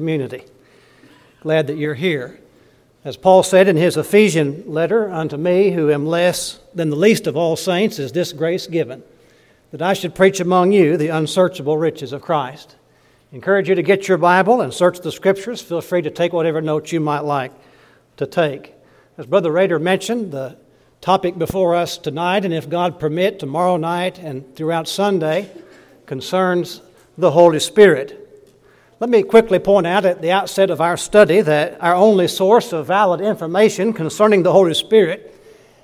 community. Glad that you're here. As Paul said in his Ephesian letter, unto me, who am less than the least of all saints, is this grace given, that I should preach among you the unsearchable riches of Christ. Encourage you to get your Bible and search the Scriptures. Feel free to take whatever notes you might like to take. As Brother Rader mentioned, the topic before us tonight, and if God permit, tomorrow night and throughout Sunday, concerns the Holy Spirit. Let me quickly point out at the outset of our study that our only source of valid information concerning the Holy Spirit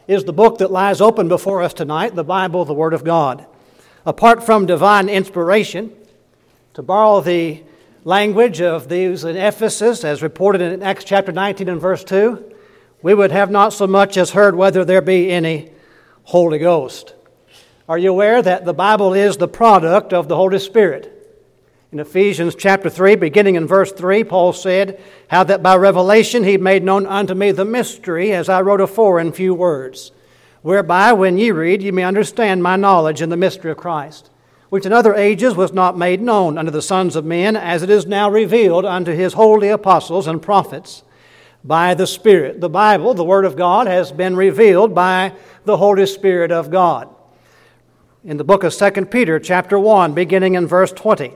is the book that lies open before us tonight, the Bible, the Word of God. Apart from divine inspiration, to borrow the language of these in Ephesus, as reported in Acts chapter 19 and verse 2, we would have not so much as heard whether there be any Holy Ghost. Are you aware that the Bible is the product of the Holy Spirit? In Ephesians chapter 3, beginning in verse 3, Paul said, How that by revelation he made known unto me the mystery, as I wrote afore in few words, whereby, when ye read, ye may understand my knowledge in the mystery of Christ, which in other ages was not made known unto the sons of men, as it is now revealed unto his holy apostles and prophets by the Spirit. The Bible, the Word of God, has been revealed by the Holy Spirit of God. In the book of 2 Peter, chapter 1, beginning in verse 20.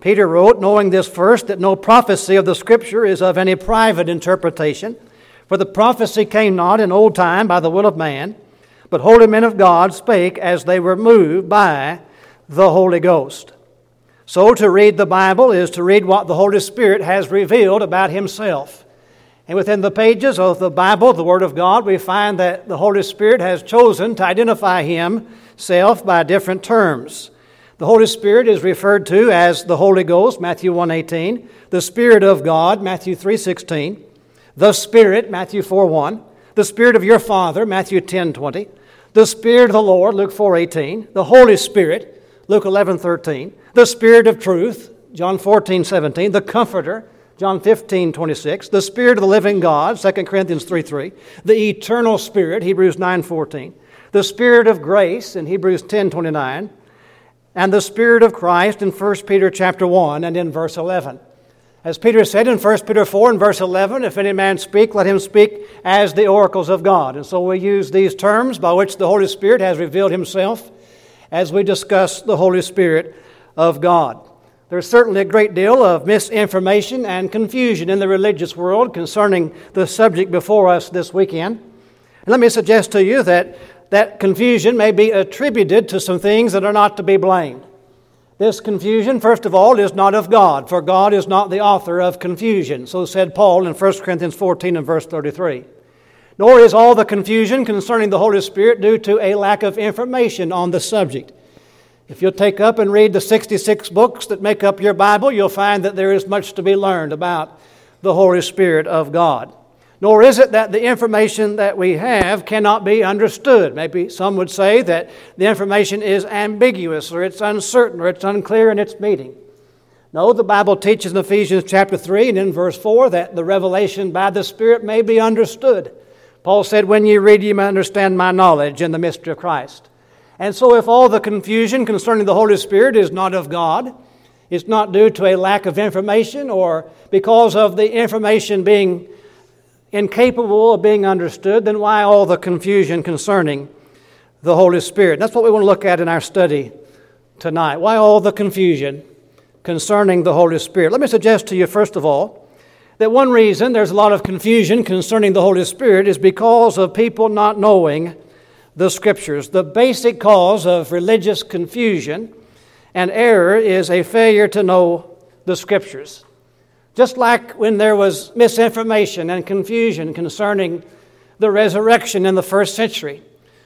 Peter wrote, knowing this first, that no prophecy of the Scripture is of any private interpretation, for the prophecy came not in old time by the will of man, but holy men of God spake as they were moved by the Holy Ghost. So, to read the Bible is to read what the Holy Spirit has revealed about Himself. And within the pages of the Bible, the Word of God, we find that the Holy Spirit has chosen to identify Himself by different terms. The Holy Spirit is referred to as the Holy Ghost, Matthew 1:18, the Spirit of God, Matthew 3:16, the Spirit, Matthew 4:1, the Spirit of your Father, Matthew 10:20, the Spirit of the Lord, Luke 4:18, the Holy Spirit, Luke 11:13, the Spirit of truth, John 14:17, the Comforter, John 15, 26, the Spirit of the living God, 2 Corinthians 3, 3, the eternal Spirit, Hebrews 9, 14, the Spirit of grace in Hebrews 10, 29, and the Spirit of Christ in 1 Peter chapter 1 and in verse 11. As Peter said in 1 Peter 4 and verse 11, if any man speak, let him speak as the oracles of God. And so we use these terms by which the Holy Spirit has revealed himself as we discuss the Holy Spirit of God. There's certainly a great deal of misinformation and confusion in the religious world concerning the subject before us this weekend. And let me suggest to you that that confusion may be attributed to some things that are not to be blamed. This confusion, first of all, is not of God, for God is not the author of confusion. So said Paul in 1 Corinthians 14 and verse 33. Nor is all the confusion concerning the Holy Spirit due to a lack of information on the subject. If you'll take up and read the 66 books that make up your Bible, you'll find that there is much to be learned about the Holy Spirit of God nor is it that the information that we have cannot be understood. Maybe some would say that the information is ambiguous or it's uncertain or it's unclear in its meaning. No, the Bible teaches in Ephesians chapter 3 and in verse 4 that the revelation by the Spirit may be understood. Paul said, When ye read, ye may understand my knowledge in the mystery of Christ. And so, if all the confusion concerning the Holy Spirit is not of God, it's not due to a lack of information or because of the information being incapable of being understood, then why all the confusion concerning the Holy Spirit? That's what we want to look at in our study tonight. Why all the confusion concerning the Holy Spirit? Let me suggest to you, first of all, that one reason there's a lot of confusion concerning the Holy Spirit is because of people not knowing the Scriptures. The basic cause of religious confusion and error is a failure to know the Scriptures. Just like when there was misinformation and confusion concerning the resurrection in the first century.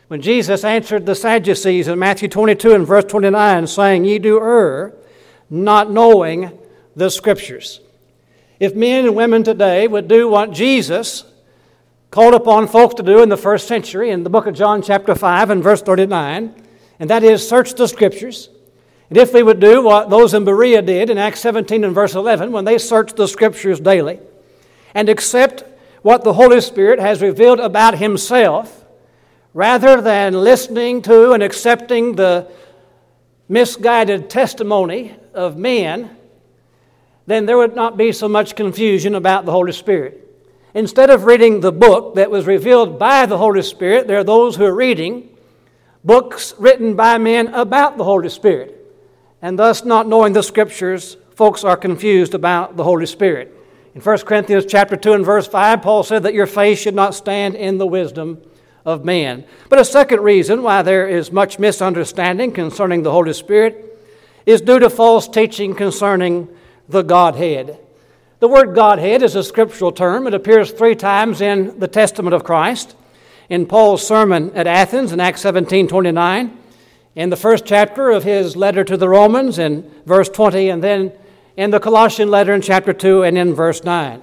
When Jesus answered the Sadducees in Matthew 22 and verse 29, saying, Ye do err, not knowing the Scriptures. If men and women today would do what Jesus called upon folks to do in the first century in the book of John, chapter 5, and verse 39, and that is search the Scriptures and if we would do what those in Berea did in Acts 17 and verse 11, when they searched the Scriptures daily and accept what the Holy Spirit has revealed about Himself, rather than listening to and accepting the misguided testimony of men, then there would not be so much confusion about the Holy Spirit. Instead of reading the book that was revealed by the Holy Spirit, there are those who are reading books written by men about the Holy Spirit. And thus, not knowing the Scriptures, folks are confused about the Holy Spirit. In 1 Corinthians chapter 2 and verse 5, Paul said that your faith should not stand in the wisdom of men. But a second reason why there is much misunderstanding concerning the Holy Spirit is due to false teaching concerning the Godhead. The word Godhead is a scriptural term. It appears three times in the Testament of Christ. In Paul's sermon at Athens in Acts 17 29, in the first chapter of his letter to the Romans in verse 20, and then in the Colossian letter in chapter 2 and in verse 9.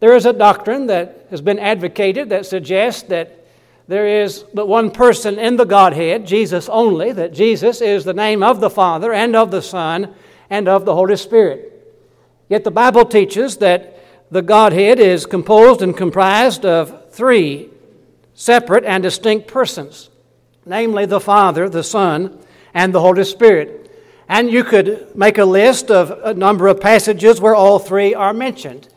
There is a doctrine that has been advocated that suggests that there is but one person in the Godhead, Jesus only, that Jesus is the name of the Father and of the Son and of the Holy Spirit. Yet the Bible teaches that the Godhead is composed and comprised of three separate and distinct persons, namely the Father, the Son, and the Holy Spirit. And you could make a list of a number of passages where all three are mentioned.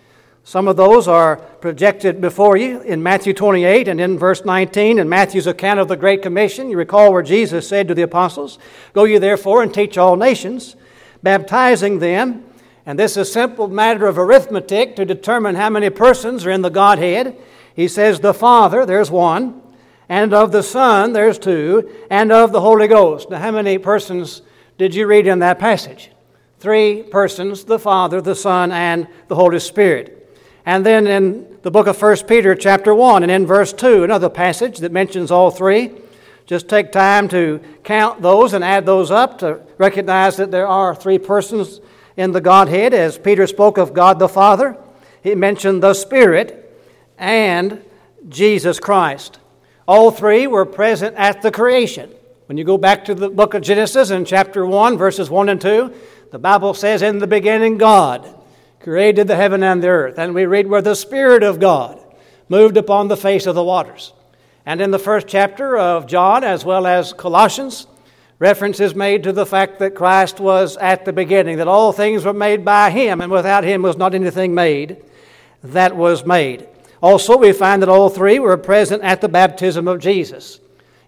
Some of those are projected before you in Matthew 28 and in verse 19 in Matthew's account of the Great Commission. You recall where Jesus said to the apostles, Go ye therefore and teach all nations, baptizing them and this is a simple matter of arithmetic to determine how many persons are in the Godhead. He says, the Father, there's one, and of the Son, there's two, and of the Holy Ghost. Now, how many persons did you read in that passage? Three persons the Father, the Son, and the Holy Spirit. And then in the book of 1 Peter, chapter 1, and in verse 2, another passage that mentions all three. Just take time to count those and add those up to recognize that there are three persons in the Godhead, as Peter spoke of God the Father, he mentioned the Spirit and Jesus Christ. All three were present at the creation. When you go back to the book of Genesis in chapter 1, verses 1 and 2, the Bible says, In the beginning, God created the heaven and the earth. And we read where the Spirit of God moved upon the face of the waters. And in the first chapter of John, as well as Colossians, Reference is made to the fact that Christ was at the beginning, that all things were made by Him, and without Him was not anything made that was made. Also, we find that all three were present at the baptism of Jesus.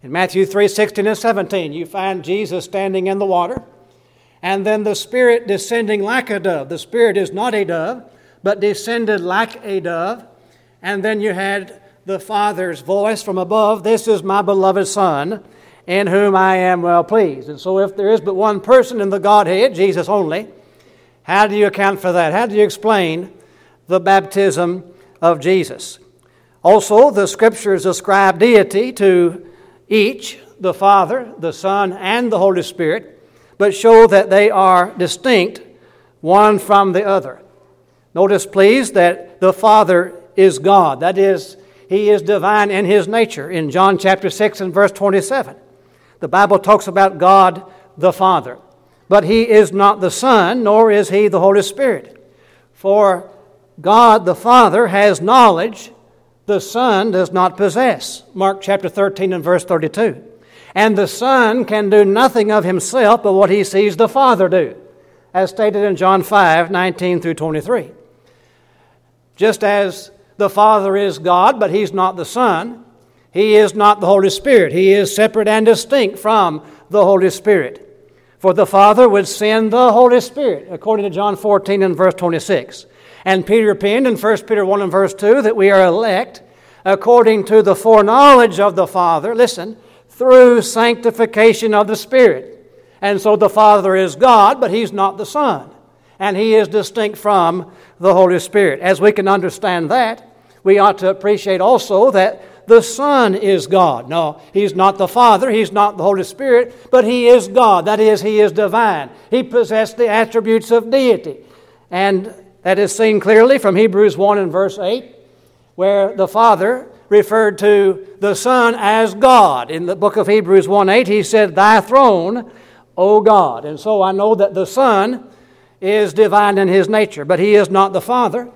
In Matthew 3 16 and 17, you find Jesus standing in the water, and then the Spirit descending like a dove. The Spirit is not a dove, but descended like a dove. And then you had the Father's voice from above This is my beloved Son in whom I am well pleased. And so, if there is but one person in the Godhead, Jesus only, how do you account for that? How do you explain the baptism of Jesus? Also, the Scriptures ascribe deity to each, the Father, the Son, and the Holy Spirit, but show that they are distinct one from the other. Notice, please, that the Father is God. That is, He is divine in His nature in John chapter 6 and verse 27. The Bible talks about God the Father, but He is not the Son, nor is He the Holy Spirit. For God the Father has knowledge the Son does not possess. Mark chapter 13 and verse 32. And the Son can do nothing of himself but what he sees the Father do, as stated in John 5 19 through 23. Just as the Father is God, but he's not the Son, he is not the Holy Spirit. He is separate and distinct from the Holy Spirit. For the Father would send the Holy Spirit, according to John 14 and verse 26. And Peter penned in 1 Peter 1 and verse 2 that we are elect according to the foreknowledge of the Father, listen, through sanctification of the Spirit. And so the Father is God, but He's not the Son. And He is distinct from the Holy Spirit. As we can understand that, we ought to appreciate also that the Son is God. No, He's not the Father, He's not the Holy Spirit, but He is God. That is, He is divine. He possessed the attributes of deity. And that is seen clearly from Hebrews 1 and verse 8, where the Father referred to the Son as God. In the book of Hebrews 1 8, he said, Thy throne, O God. And so I know that the Son is divine in his nature, but he is not the Father.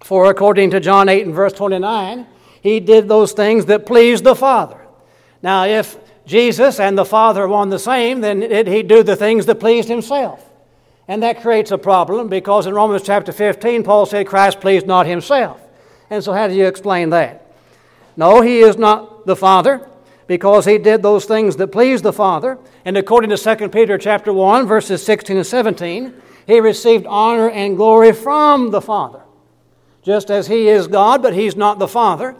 For according to John 8 and verse 29, he did those things that pleased the Father. Now, if Jesus and the Father are one the same, then did he'd do the things that pleased himself. And that creates a problem because in Romans chapter 15, Paul said Christ pleased not himself. And so, how do you explain that? No, he is not the Father because he did those things that pleased the Father. And according to 2 Peter chapter 1, verses 16 and 17, he received honor and glory from the Father. Just as he is God, but he's not the Father,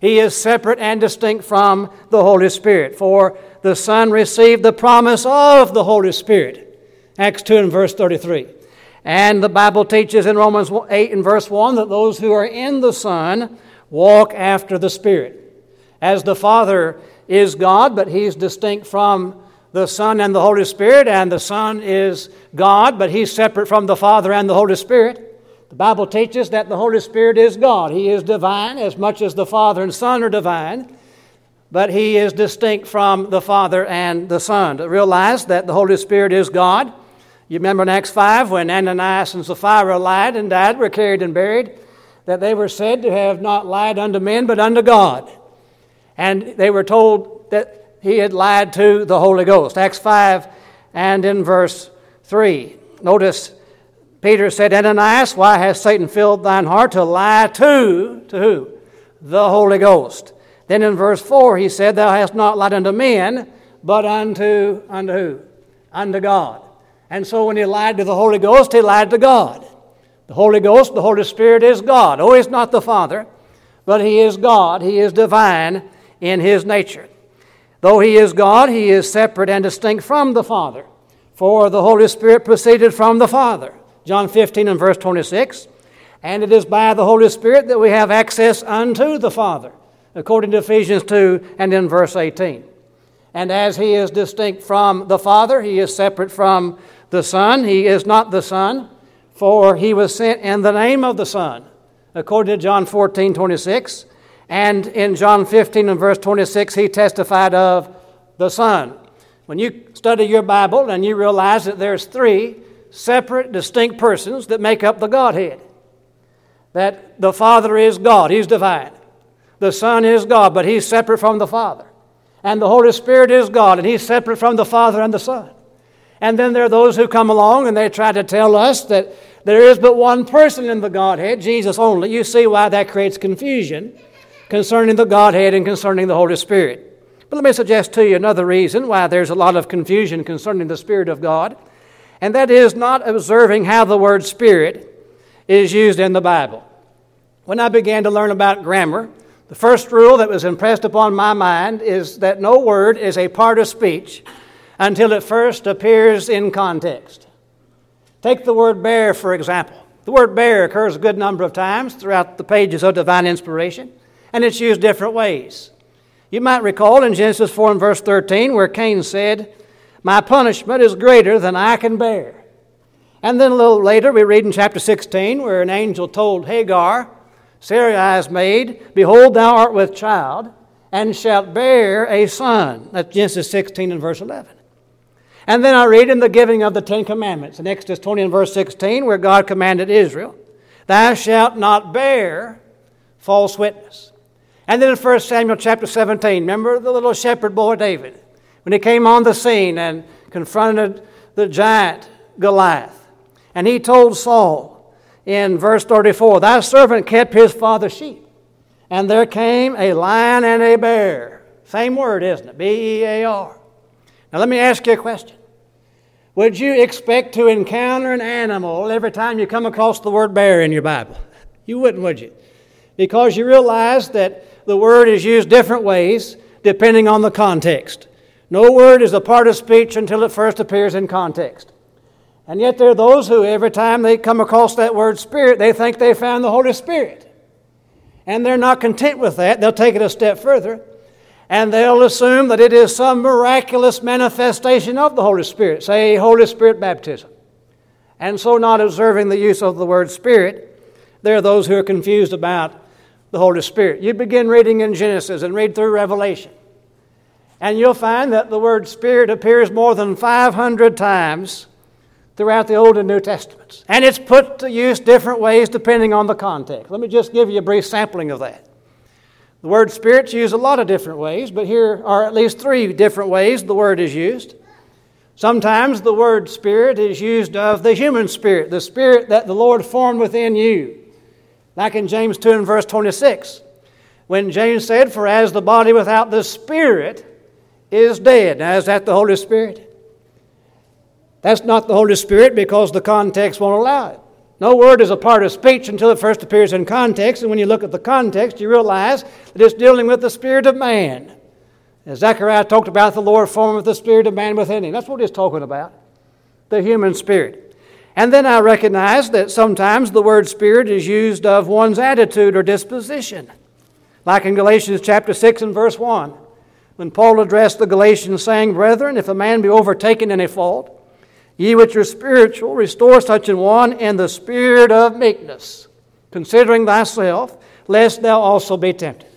he is separate and distinct from the Holy Spirit. For the Son received the promise of the Holy Spirit. Acts 2 and verse 33. And the Bible teaches in Romans 8 and verse 1 that those who are in the Son walk after the Spirit. As the Father is God, but he's distinct from the Son and the Holy Spirit, and the Son is God, but he's separate from the Father and the Holy Spirit. The Bible teaches that the Holy Spirit is God. He is divine as much as the Father and Son are divine, but he is distinct from the Father and the Son. To realize that the Holy Spirit is God. You remember in Acts 5 when Ananias and Sapphira lied and died, were carried and buried, that they were said to have not lied unto men but unto God. And they were told that he had lied to the Holy Ghost. Acts 5 and in verse 3. Notice Peter said, Ananias, why has Satan filled thine heart to lie to, to who? The Holy Ghost. Then in verse 4 he said, Thou hast not lied unto men, but unto, unto who? Unto God. And so when he lied to the Holy Ghost, he lied to God. The Holy Ghost, the Holy Spirit is God. Oh, he's not the Father, but he is God. He is divine in his nature. Though he is God, he is separate and distinct from the Father. For the Holy Spirit proceeded from the Father. John 15 and verse 26. And it is by the Holy Spirit that we have access unto the Father, according to Ephesians 2 and in verse 18. And as he is distinct from the Father, he is separate from the Son. He is not the Son, for he was sent in the name of the Son, according to John 14 26. And in John 15 and verse 26, he testified of the Son. When you study your Bible and you realize that there's three separate, distinct persons that make up the Godhead, that the Father is God, He's divine. The Son is God, but He's separate from the Father. And the Holy Spirit is God, and He's separate from the Father and the Son. And then there are those who come along and they try to tell us that there is but one person in the Godhead, Jesus only. You see why that creates confusion concerning the Godhead and concerning the Holy Spirit. But let me suggest to you another reason why there's a lot of confusion concerning the Spirit of God, and that is not observing how the word Spirit is used in the Bible. When I began to learn about grammar, the first rule that was impressed upon my mind is that no word is a part of speech until it first appears in context. Take the word bear, for example. The word bear occurs a good number of times throughout the pages of divine inspiration and it's used different ways. You might recall in Genesis 4 and verse 13 where Cain said, My punishment is greater than I can bear. And then a little later we read in chapter 16 where an angel told Hagar, Sarai's maid, Behold, thou art with child, and shalt bear a son. That's Genesis 16 and verse 11. And then I read in the giving of the Ten Commandments in Exodus 20 and verse 16 where God commanded Israel, Thou shalt not bear false witness. And then in 1 Samuel chapter 17, remember the little shepherd boy David, when he came on the scene and confronted the giant Goliath. And he told Saul in verse 34, Thy servant kept his father's sheep, and there came a lion and a bear. Same word, isn't it? B E A R. Now let me ask you a question. Would you expect to encounter an animal every time you come across the word bear in your Bible? You wouldn't, would you? Because you realize that the word is used different ways depending on the context. No word is a part of speech until it first appears in context. And yet there are those who, every time they come across that word spirit, they think they found the Holy Spirit. And they're not content with that. They'll take it a step further. And they'll assume that it is some miraculous manifestation of the Holy Spirit, say Holy Spirit baptism. And so, not observing the use of the word spirit, there are those who are confused about the Holy Spirit. You begin reading in Genesis and read through Revelation, and you'll find that the word Spirit appears more than 500 times throughout the Old and New Testaments. And it's put to use different ways depending on the context. Let me just give you a brief sampling of that. The word Spirit's used a lot of different ways, but here are at least three different ways the word is used. Sometimes the word spirit is used of the human spirit, the spirit that the Lord formed within you. Like in James 2 and verse 26, when James said, For as the body without the spirit is dead. Now, is that the Holy Spirit? That's not the Holy Spirit because the context won't allow it. No word is a part of speech until it first appears in context, and when you look at the context, you realize that it's dealing with the spirit of man. As Zechariah talked about the Lord forming the spirit of man within him. That's what he's talking about the human spirit. And then I recognize that sometimes the word spirit is used of one's attitude or disposition. Like in Galatians chapter 6 and verse 1, when Paul addressed the Galatians, saying, Brethren, if a man be overtaken in a fault, ye which are spiritual, restore such an one in the spirit of meekness, considering thyself, lest thou also be tempted.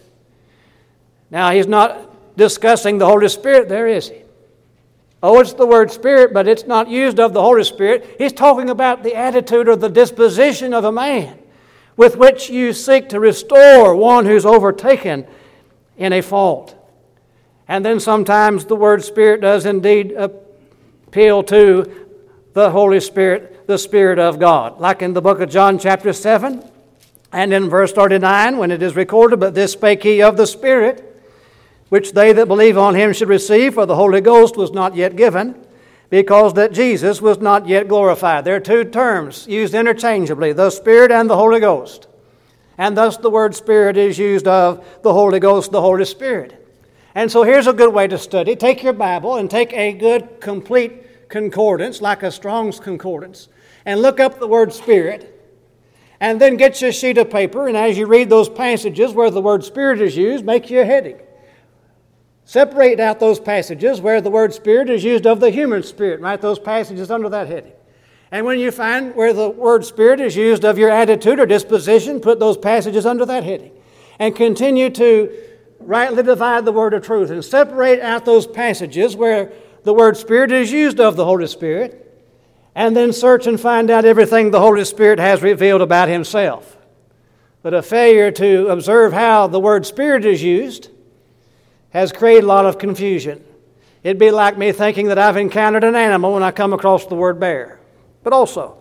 Now, he's not discussing the Holy Spirit there, is he? Oh, it's the word Spirit, but it's not used of the Holy Spirit. He's talking about the attitude or the disposition of a man with which you seek to restore one who's overtaken in a fault. And then sometimes the word Spirit does indeed appeal to the Holy Spirit, the Spirit of God. Like in the book of John, chapter 7, and in verse 39, when it is recorded, But this spake he of the Spirit which they that believe on him should receive, for the Holy Ghost was not yet given, because that Jesus was not yet glorified. There are two terms used interchangeably the Spirit and the Holy Ghost. And thus the word Spirit is used of the Holy Ghost, the Holy Spirit. And so here's a good way to study. Take your Bible and take a good, complete concordance, like a Strong's concordance, and look up the word Spirit. And then get you a sheet of paper, and as you read those passages where the word Spirit is used, make you a heading. Separate out those passages where the word spirit is used of the human spirit. Write those passages under that heading. And when you find where the word spirit is used of your attitude or disposition, put those passages under that heading. And continue to rightly divide the word of truth and separate out those passages where the word spirit is used of the Holy Spirit. And then search and find out everything the Holy Spirit has revealed about Himself. But a failure to observe how the word spirit is used has created a lot of confusion. It'd be like me thinking that I've encountered an animal when I come across the word bear. But also,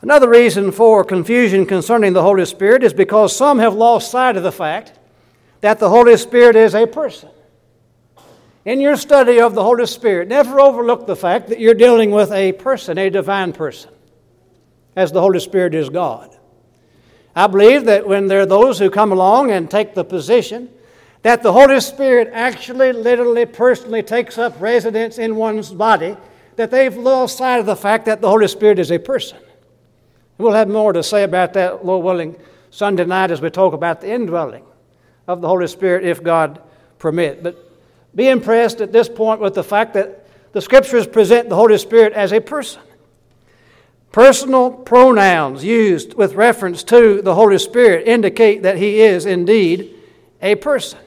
another reason for confusion concerning the Holy Spirit is because some have lost sight of the fact that the Holy Spirit is a person. In your study of the Holy Spirit, never overlook the fact that you're dealing with a person, a divine person, as the Holy Spirit is God. I believe that when there are those who come along and take the position that the Holy Spirit actually, literally, personally takes up residence in one's body, that they've lost sight of the fact that the Holy Spirit is a person. We'll have more to say about that, Lord willing, Sunday night as we talk about the indwelling of the Holy Spirit, if God permit. But be impressed at this point with the fact that the Scriptures present the Holy Spirit as a person. Personal pronouns used with reference to the Holy Spirit indicate that He is indeed a person.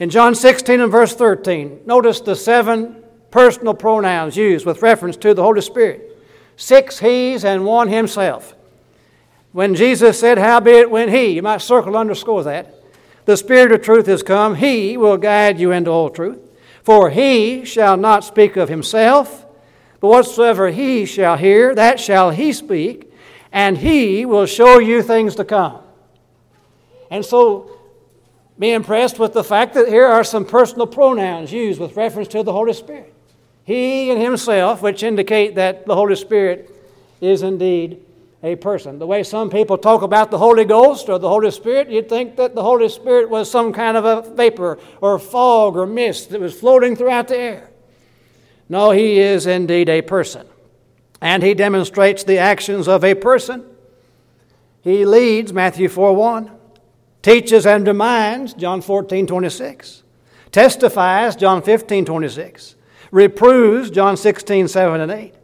In John 16 and verse 13, notice the seven personal pronouns used with reference to the Holy Spirit six he's and one himself. When Jesus said, Howbeit when he, you might circle underscore that, the Spirit of truth is come, he will guide you into all truth. For he shall not speak of himself, but whatsoever he shall hear, that shall he speak, and he will show you things to come. And so be impressed with the fact that here are some personal pronouns used with reference to the Holy Spirit. He and himself, which indicate that the Holy Spirit is indeed a person. The way some people talk about the Holy Ghost or the Holy Spirit, you'd think that the Holy Spirit was some kind of a vapor or fog or mist that was floating throughout the air. No, he is indeed a person. And he demonstrates the actions of a person. He leads, Matthew 4 1 teaches and reminds, John 14, 26, testifies, John 15, 26, reproves, John 16, 7 and 8,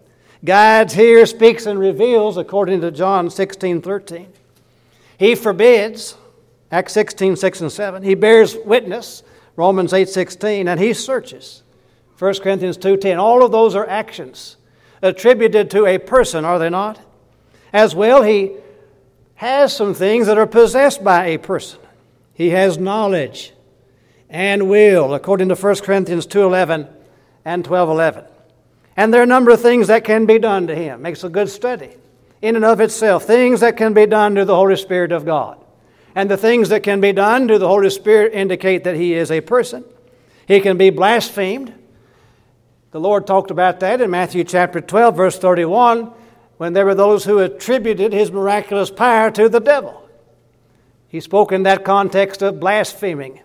guides, here, speaks, and reveals, according to John 16, 13. He forbids, Acts 16, 6 and 7. He bears witness, Romans 8, 16, and he searches, 1 Corinthians 2, 10. All of those are actions attributed to a person, are they not? As well, he has some things that are possessed by a person. He has knowledge and will, according to 1 Corinthians 2.11 and 12.11. And there are a number of things that can be done to him. Makes a good study in and of itself. Things that can be done to the Holy Spirit of God. And the things that can be done to the Holy Spirit indicate that he is a person. He can be blasphemed. The Lord talked about that in Matthew chapter 12, verse 31, when there were those who attributed his miraculous power to the devil. He spoke in that context of blaspheming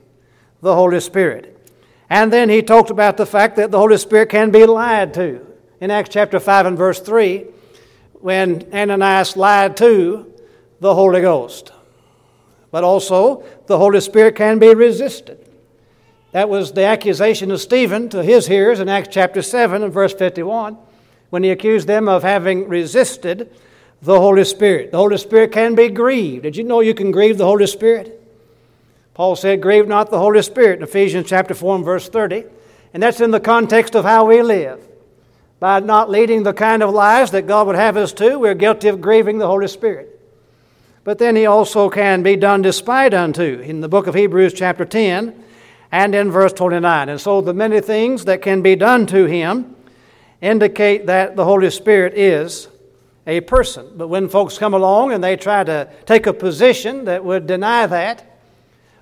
the Holy Spirit. And then he talked about the fact that the Holy Spirit can be lied to. In Acts chapter 5 and verse 3, when Ananias lied to the Holy Ghost. But also, the Holy Spirit can be resisted. That was the accusation of Stephen to his hearers in Acts chapter 7 and verse 51, when he accused them of having resisted the Holy Spirit. The Holy Spirit can be grieved. Did you know you can grieve the Holy Spirit? Paul said, Grieve not the Holy Spirit in Ephesians chapter 4 and verse 30. And that's in the context of how we live. By not leading the kind of lives that God would have us to, we're guilty of grieving the Holy Spirit. But then he also can be done despite unto in the book of Hebrews, chapter 10, and in verse 29. And so the many things that can be done to him indicate that the Holy Spirit is a person. But when folks come along and they try to take a position that would deny that,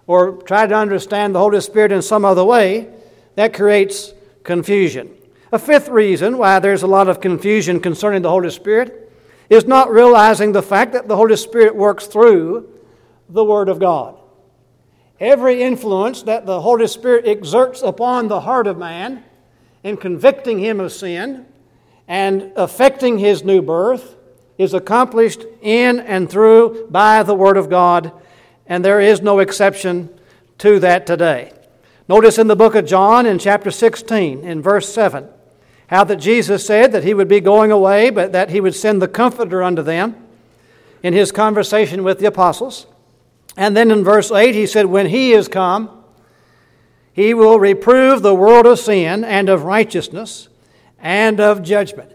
or try to understand the Holy Spirit in some other way, that creates confusion. A fifth reason why there's a lot of confusion concerning the Holy Spirit is not realizing the fact that the Holy Spirit works through the Word of God. Every influence that the Holy Spirit exerts upon the heart of man in convicting him of sin and affecting his new birth is accomplished in and through by the Word of God and there is no exception to that today. Notice in the book of John, in chapter 16, in verse 7, how that Jesus said that he would be going away, but that he would send the Comforter unto them in his conversation with the apostles. And then in verse 8, he said, When he is come, he will reprove the world of sin and of righteousness and of judgment.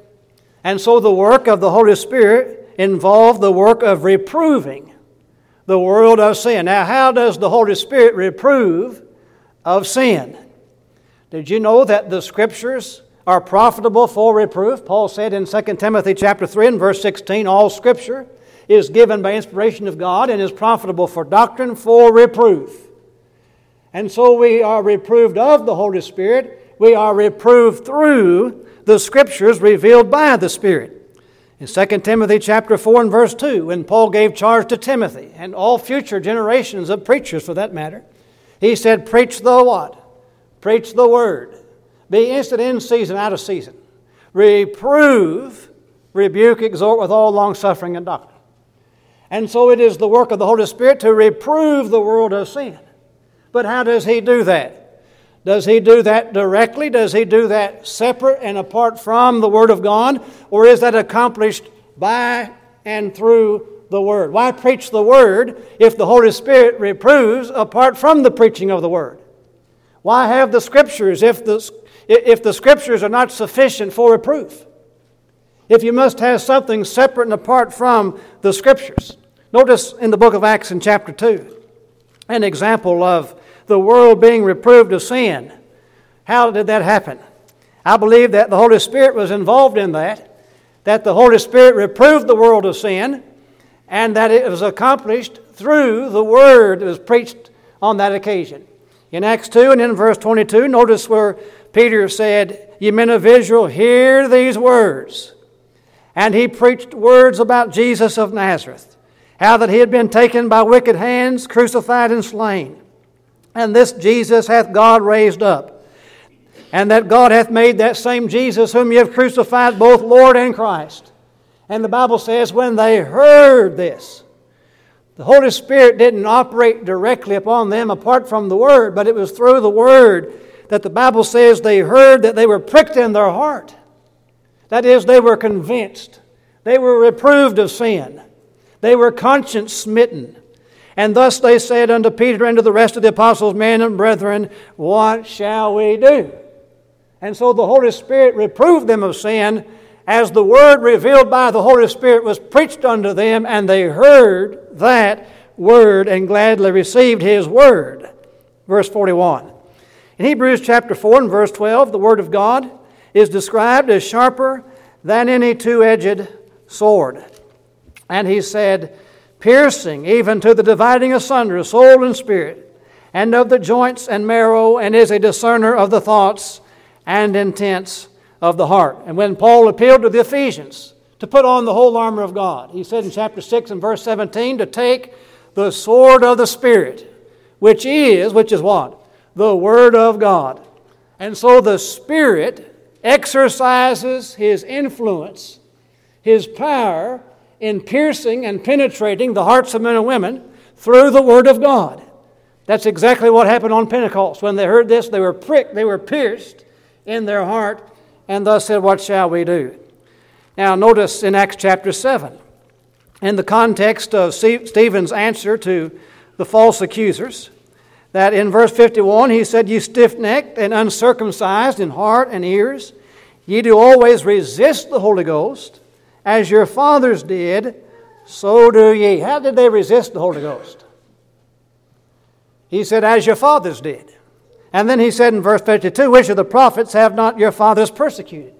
And so the work of the Holy Spirit involved the work of reproving the world of sin. Now, how does the Holy Spirit reprove of sin? Did you know that the Scriptures are profitable for reproof? Paul said in 2 Timothy chapter 3 and verse 16, all Scripture is given by inspiration of God and is profitable for doctrine, for reproof. And so we are reproved of the Holy Spirit. We are reproved through the Scriptures revealed by the Spirit. In 2 Timothy chapter 4 and verse 2, when Paul gave charge to Timothy and all future generations of preachers for that matter, he said, Preach the what? Preach the word. Be instant in season, out of season. Reprove, rebuke, exhort with all long suffering and doctrine. And so it is the work of the Holy Spirit to reprove the world of sin. But how does he do that? Does he do that directly? Does he do that separate and apart from the Word of God? Or is that accomplished by and through the Word? Why preach the Word if the Holy Spirit reproves apart from the preaching of the Word? Why have the Scriptures if the, if the Scriptures are not sufficient for reproof? If you must have something separate and apart from the Scriptures. Notice in the book of Acts in chapter 2 an example of the world being reproved of sin. How did that happen? I believe that the Holy Spirit was involved in that, that the Holy Spirit reproved the world of sin, and that it was accomplished through the word that was preached on that occasion. In Acts 2 and in verse 22, notice where Peter said, Ye men of Israel, hear these words. And he preached words about Jesus of Nazareth, how that he had been taken by wicked hands, crucified, and slain. And this Jesus hath God raised up. And that God hath made that same Jesus whom you have crucified both Lord and Christ. And the Bible says, when they heard this, the Holy Spirit didn't operate directly upon them apart from the Word, but it was through the Word that the Bible says they heard that they were pricked in their heart. That is, they were convinced. They were reproved of sin. They were conscience smitten. And thus they said unto Peter and to the rest of the apostles, Men and brethren, what shall we do? And so the Holy Spirit reproved them of sin as the word revealed by the Holy Spirit was preached unto them, and they heard that word and gladly received his word. Verse 41. In Hebrews chapter 4 and verse 12, the word of God is described as sharper than any two edged sword. And he said, piercing even to the dividing asunder of soul and spirit, and of the joints and marrow, and is a discerner of the thoughts and intents of the heart. And when Paul appealed to the Ephesians to put on the whole armor of God, he said in chapter 6 and verse 17 to take the sword of the Spirit, which is, which is what? The Word of God. And so the Spirit exercises his influence, his power in piercing and penetrating the hearts of men and women through the Word of God. That's exactly what happened on Pentecost. When they heard this, they were pricked, they were pierced in their heart, and thus said, What shall we do? Now, notice in Acts chapter 7, in the context of Stephen's answer to the false accusers, that in verse 51 he said, You stiff necked and uncircumcised in heart and ears, ye do always resist the Holy Ghost as your fathers did, so do ye. How did they resist the Holy Ghost? He said, As your fathers did. And then he said in verse 52, Which of the prophets have not your fathers persecuted?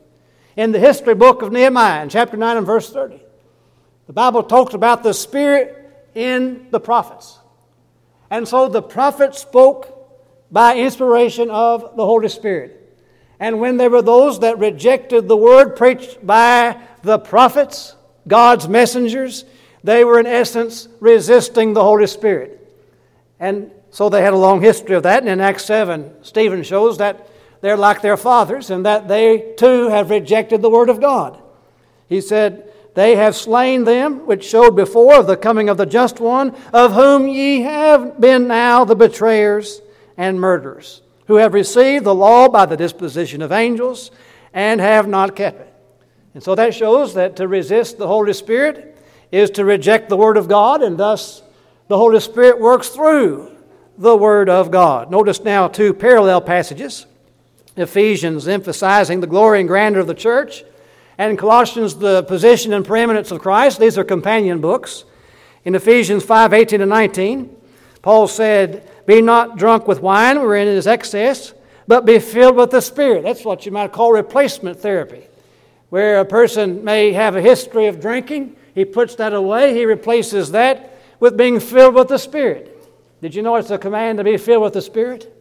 In the history book of Nehemiah, in chapter 9 and verse 30, the Bible talks about the Spirit in the prophets. And so the prophets spoke by inspiration of the Holy Spirit. And when there were those that rejected the word preached by the prophets, God's messengers, they were in essence resisting the Holy Spirit. And so they had a long history of that. And in Acts 7, Stephen shows that they're like their fathers and that they too have rejected the Word of God. He said, They have slain them which showed before of the coming of the just one, of whom ye have been now the betrayers and murderers who have received the law by the disposition of angels and have not kept it. And so that shows that to resist the Holy Spirit is to reject the Word of God, and thus the Holy Spirit works through the Word of God. Notice now two parallel passages Ephesians emphasizing the glory and grandeur of the church, and Colossians the position and preeminence of Christ. These are companion books. In Ephesians 5 18 and 19, Paul said, Be not drunk with wine wherein is excess, but be filled with the Spirit. That's what you might call replacement therapy, where a person may have a history of drinking. He puts that away, he replaces that with being filled with the Spirit. Did you know it's a command to be filled with the Spirit?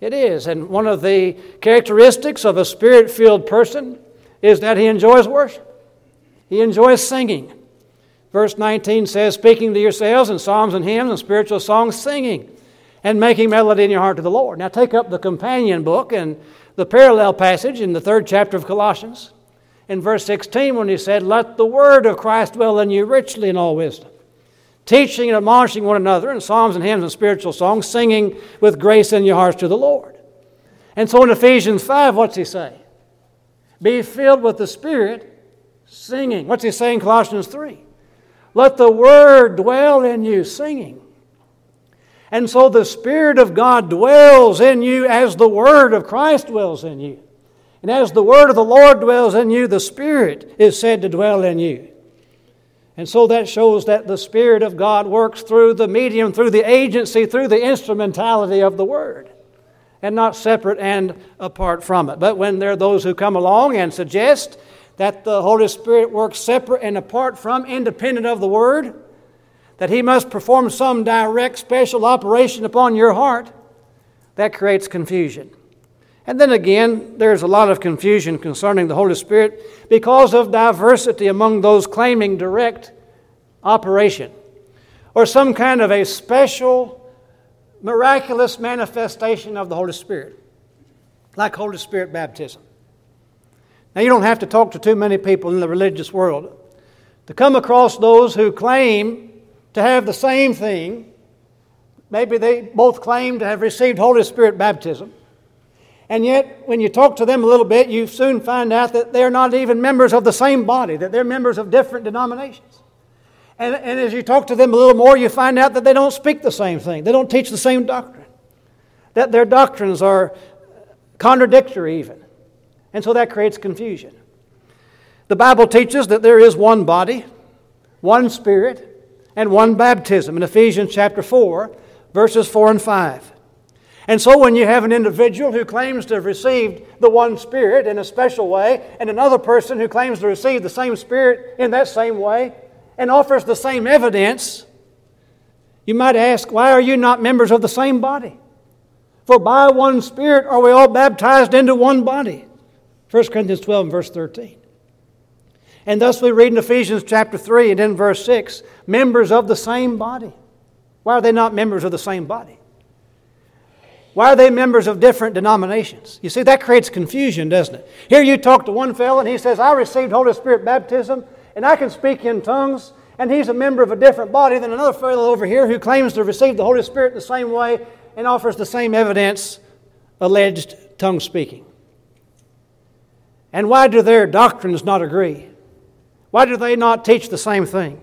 It is. And one of the characteristics of a spirit filled person is that he enjoys worship, he enjoys singing. Verse 19 says, Speaking to yourselves in psalms and hymns and spiritual songs, singing and making melody in your heart to the Lord. Now take up the companion book and the parallel passage in the third chapter of Colossians. In verse 16, when he said, Let the word of Christ dwell in you richly in all wisdom, teaching and admonishing one another in psalms and hymns and spiritual songs, singing with grace in your hearts to the Lord. And so in Ephesians 5, what's he say? Be filled with the Spirit, singing. What's he saying Colossians 3? Let the word dwell in you, singing. And so the Spirit of God dwells in you as the word of Christ dwells in you. And as the word of the Lord dwells in you, the Spirit is said to dwell in you. And so that shows that the Spirit of God works through the medium, through the agency, through the instrumentality of the Word, and not separate and apart from it. But when there are those who come along and suggest that the Holy Spirit works separate and apart from, independent of the Word, that He must perform some direct special operation upon your heart, that creates confusion. And then again, there's a lot of confusion concerning the Holy Spirit because of diversity among those claiming direct operation or some kind of a special, miraculous manifestation of the Holy Spirit, like Holy Spirit baptism. Now, you don't have to talk to too many people in the religious world to come across those who claim to have the same thing. Maybe they both claim to have received Holy Spirit baptism. And yet, when you talk to them a little bit, you soon find out that they're not even members of the same body, that they're members of different denominations. And, and as you talk to them a little more, you find out that they don't speak the same thing, they don't teach the same doctrine, that their doctrines are contradictory, even. And so that creates confusion. The Bible teaches that there is one body, one Spirit, and one baptism in Ephesians chapter 4, verses 4 and 5. And so, when you have an individual who claims to have received the one Spirit in a special way, and another person who claims to receive the same Spirit in that same way, and offers the same evidence, you might ask, why are you not members of the same body? For by one Spirit are we all baptized into one body. 1 Corinthians 12 and verse 13. And thus we read in Ephesians chapter 3 and in verse 6 members of the same body. Why are they not members of the same body? Why are they members of different denominations? You see, that creates confusion, doesn't it? Here you talk to one fellow and he says, I received Holy Spirit baptism and I can speak in tongues, and he's a member of a different body than another fellow over here who claims to receive the Holy Spirit the same way and offers the same evidence, alleged tongue speaking. And why do their doctrines not agree? Why do they not teach the same thing?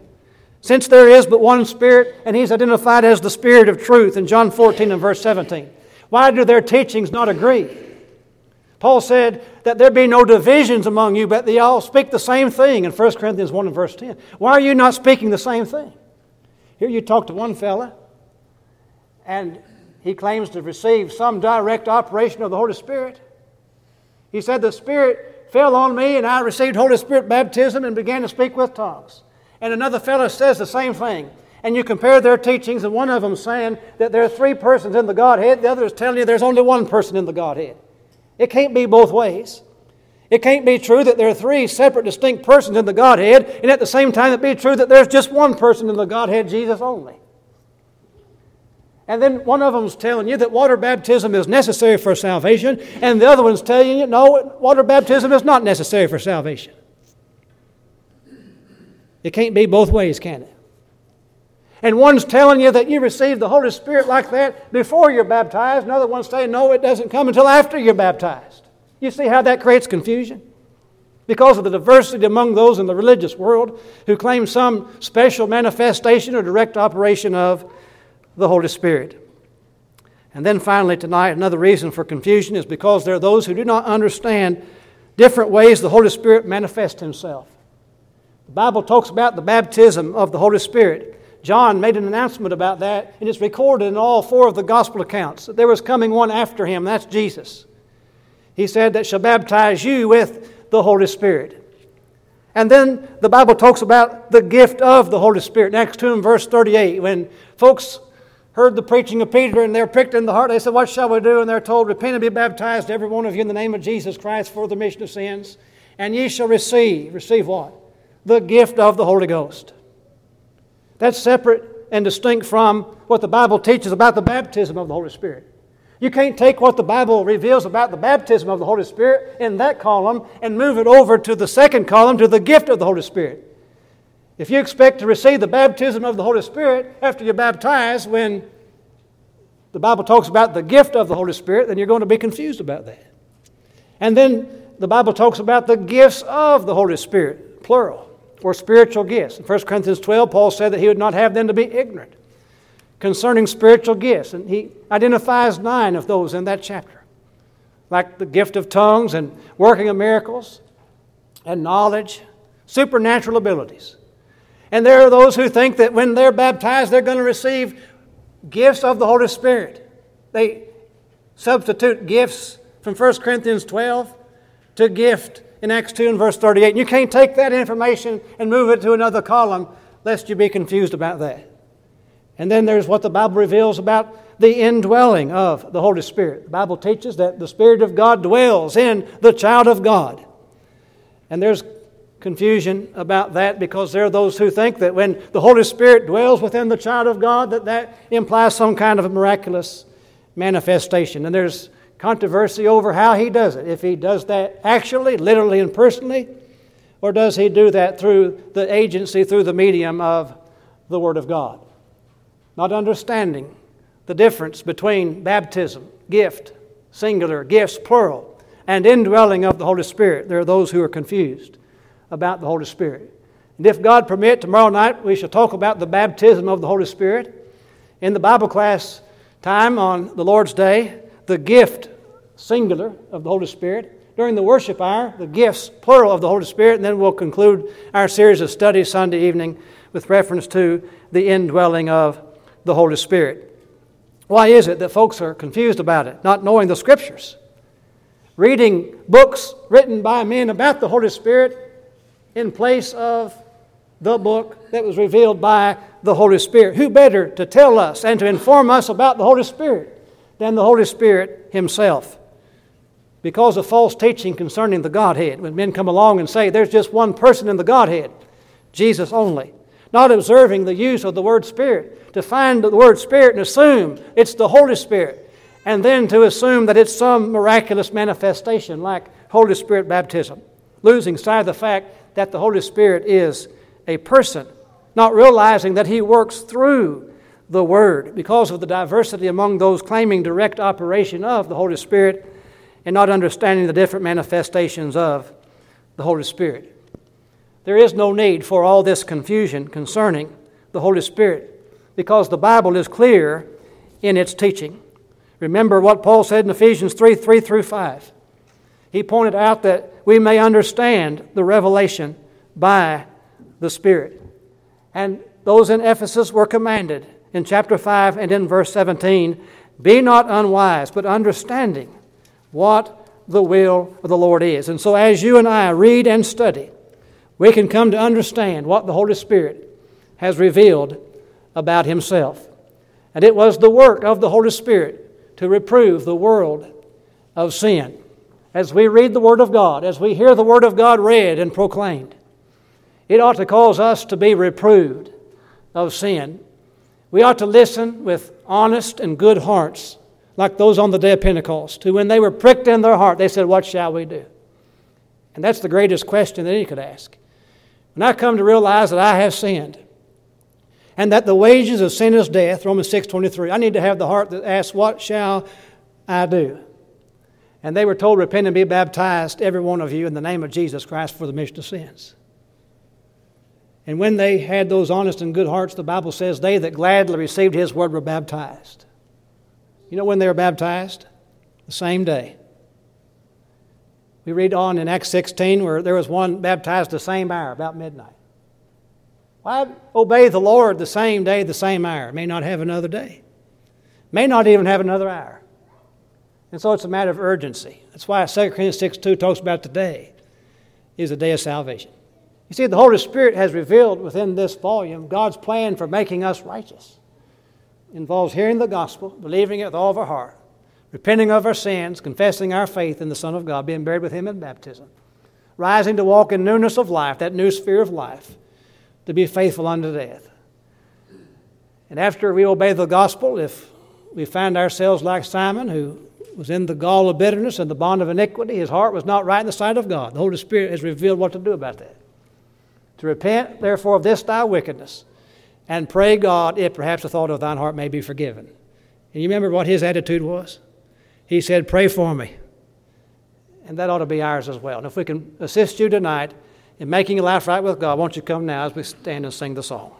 Since there is but one Spirit, and He's identified as the Spirit of truth in John 14 and verse 17. Why do their teachings not agree? Paul said that there be no divisions among you, but they all speak the same thing in 1 Corinthians 1 and verse 10. Why are you not speaking the same thing? Here you talk to one fella, and he claims to receive some direct operation of the Holy Spirit. He said, The Spirit fell on me, and I received Holy Spirit baptism and began to speak with tongues. And another fellow says the same thing and you compare their teachings, and one of them saying that there are three persons in the Godhead, the other is telling you there's only one person in the Godhead. It can't be both ways. It can't be true that there are three separate, distinct persons in the Godhead, and at the same time, it be true that there's just one person in the Godhead, Jesus only. And then one of them's telling you that water baptism is necessary for salvation, and the other one's telling you, no, water baptism is not necessary for salvation. It can't be both ways, can it? And one's telling you that you received the Holy Spirit like that before you're baptized. Another one's saying, no, it doesn't come until after you're baptized. You see how that creates confusion? Because of the diversity among those in the religious world who claim some special manifestation or direct operation of the Holy Spirit. And then finally, tonight, another reason for confusion is because there are those who do not understand different ways the Holy Spirit manifests Himself. The Bible talks about the baptism of the Holy Spirit. John made an announcement about that, and it's recorded in all four of the gospel accounts that there was coming one after him. That's Jesus. He said, That shall baptize you with the Holy Spirit. And then the Bible talks about the gift of the Holy Spirit. Acts 2 and, verse 38, when folks heard the preaching of Peter and they're pricked in the heart, they said, What shall we do? And they're told, Repent and be baptized, every one of you, in the name of Jesus Christ for the remission of sins, and ye shall receive. Receive what? The gift of the Holy Ghost. That's separate and distinct from what the Bible teaches about the baptism of the Holy Spirit. You can't take what the Bible reveals about the baptism of the Holy Spirit in that column and move it over to the second column to the gift of the Holy Spirit. If you expect to receive the baptism of the Holy Spirit after you're baptized, when the Bible talks about the gift of the Holy Spirit, then you're going to be confused about that. And then the Bible talks about the gifts of the Holy Spirit, plural for spiritual gifts. In 1 Corinthians 12, Paul said that he would not have them to be ignorant concerning spiritual gifts. And he identifies nine of those in that chapter, like the gift of tongues and working of miracles and knowledge, supernatural abilities. And there are those who think that when they're baptized, they're going to receive gifts of the Holy Spirit. They substitute gifts from 1 Corinthians 12 to gift in Acts 2 and verse 38. And you can't take that information and move it to another column lest you be confused about that. And then there's what the Bible reveals about the indwelling of the Holy Spirit. The Bible teaches that the Spirit of God dwells in the child of God. And there's confusion about that because there are those who think that when the Holy Spirit dwells within the child of God that that implies some kind of a miraculous manifestation. And there's controversy over how he does it. If he does that actually, literally, and personally, or does he do that through the agency, through the medium of the Word of God? Not understanding the difference between baptism, gift, singular, gifts, plural, and indwelling of the Holy Spirit. There are those who are confused about the Holy Spirit. And if God permit, tomorrow night we shall talk about the baptism of the Holy Spirit. In the Bible class time on the Lord's Day, the gift singular, of the Holy Spirit. During the worship hour, the gifts, plural, of the Holy Spirit, and then we'll conclude our series of studies Sunday evening with reference to the indwelling of the Holy Spirit. Why is it that folks are confused about it, not knowing the Scriptures? Reading books written by men about the Holy Spirit in place of the book that was revealed by the Holy Spirit. Who better to tell us and to inform us about the Holy Spirit than the Holy Spirit Himself? Because of false teaching concerning the Godhead, when men come along and say there's just one person in the Godhead, Jesus only, not observing the use of the word Spirit, to find the word Spirit and assume it's the Holy Spirit, and then to assume that it's some miraculous manifestation like Holy Spirit baptism, losing sight of the fact that the Holy Spirit is a person, not realizing that He works through the Word because of the diversity among those claiming direct operation of the Holy Spirit and not understanding the different manifestations of the Holy Spirit. There is no need for all this confusion concerning the Holy Spirit because the Bible is clear in its teaching. Remember what Paul said in Ephesians 3 3 through 5. He pointed out that we may understand the revelation by the Spirit. And those in Ephesus were commanded in chapter 5 and in verse 17 be not unwise, but understanding what the will of the Lord is. And so, as you and I read and study, we can come to understand what the Holy Spirit has revealed about Himself. And it was the work of the Holy Spirit to reprove the world of sin. As we read the Word of God, as we hear the Word of God read and proclaimed, it ought to cause us to be reproved of sin. We ought to listen with honest and good hearts, like those on the day of Pentecost, who, when they were pricked in their heart, they said, What shall we do? And that's the greatest question that any could ask. When I come to realize that I have sinned, and that the wages of sin is death, Romans 6.23, I need to have the heart that asks, What shall I do? And they were told, Repent and be baptized, every one of you, in the name of Jesus Christ for the remission of sins. And when they had those honest and good hearts, the Bible says, they that gladly received his word were baptized. You know when they were baptized? The same day. We read on in Acts 16 where there was one baptized the same hour, about midnight. Why obey the Lord the same day, the same hour? May not have another day. May not even have another hour. And so it's a matter of urgency. That's why 2 Corinthians 6 2 talks about today is the day of salvation. You see, the Holy Spirit has revealed within this volume God's plan for making us righteous. Involves hearing the gospel, believing it with all of our heart, repenting of our sins, confessing our faith in the Son of God, being buried with Him in baptism, rising to walk in newness of life, that new sphere of life, to be faithful unto death. And after we obey the gospel, if we find ourselves like Simon, who was in the gall of bitterness and the bond of iniquity, his heart was not right in the sight of God. The Holy Spirit has revealed what to do about that. To repent, therefore, of this thy wickedness, and pray God if perhaps the thought of thine heart may be forgiven. And you remember what his attitude was? He said, Pray for me. And that ought to be ours as well. And if we can assist you tonight in making your life right with God, won't you come now as we stand and sing the song?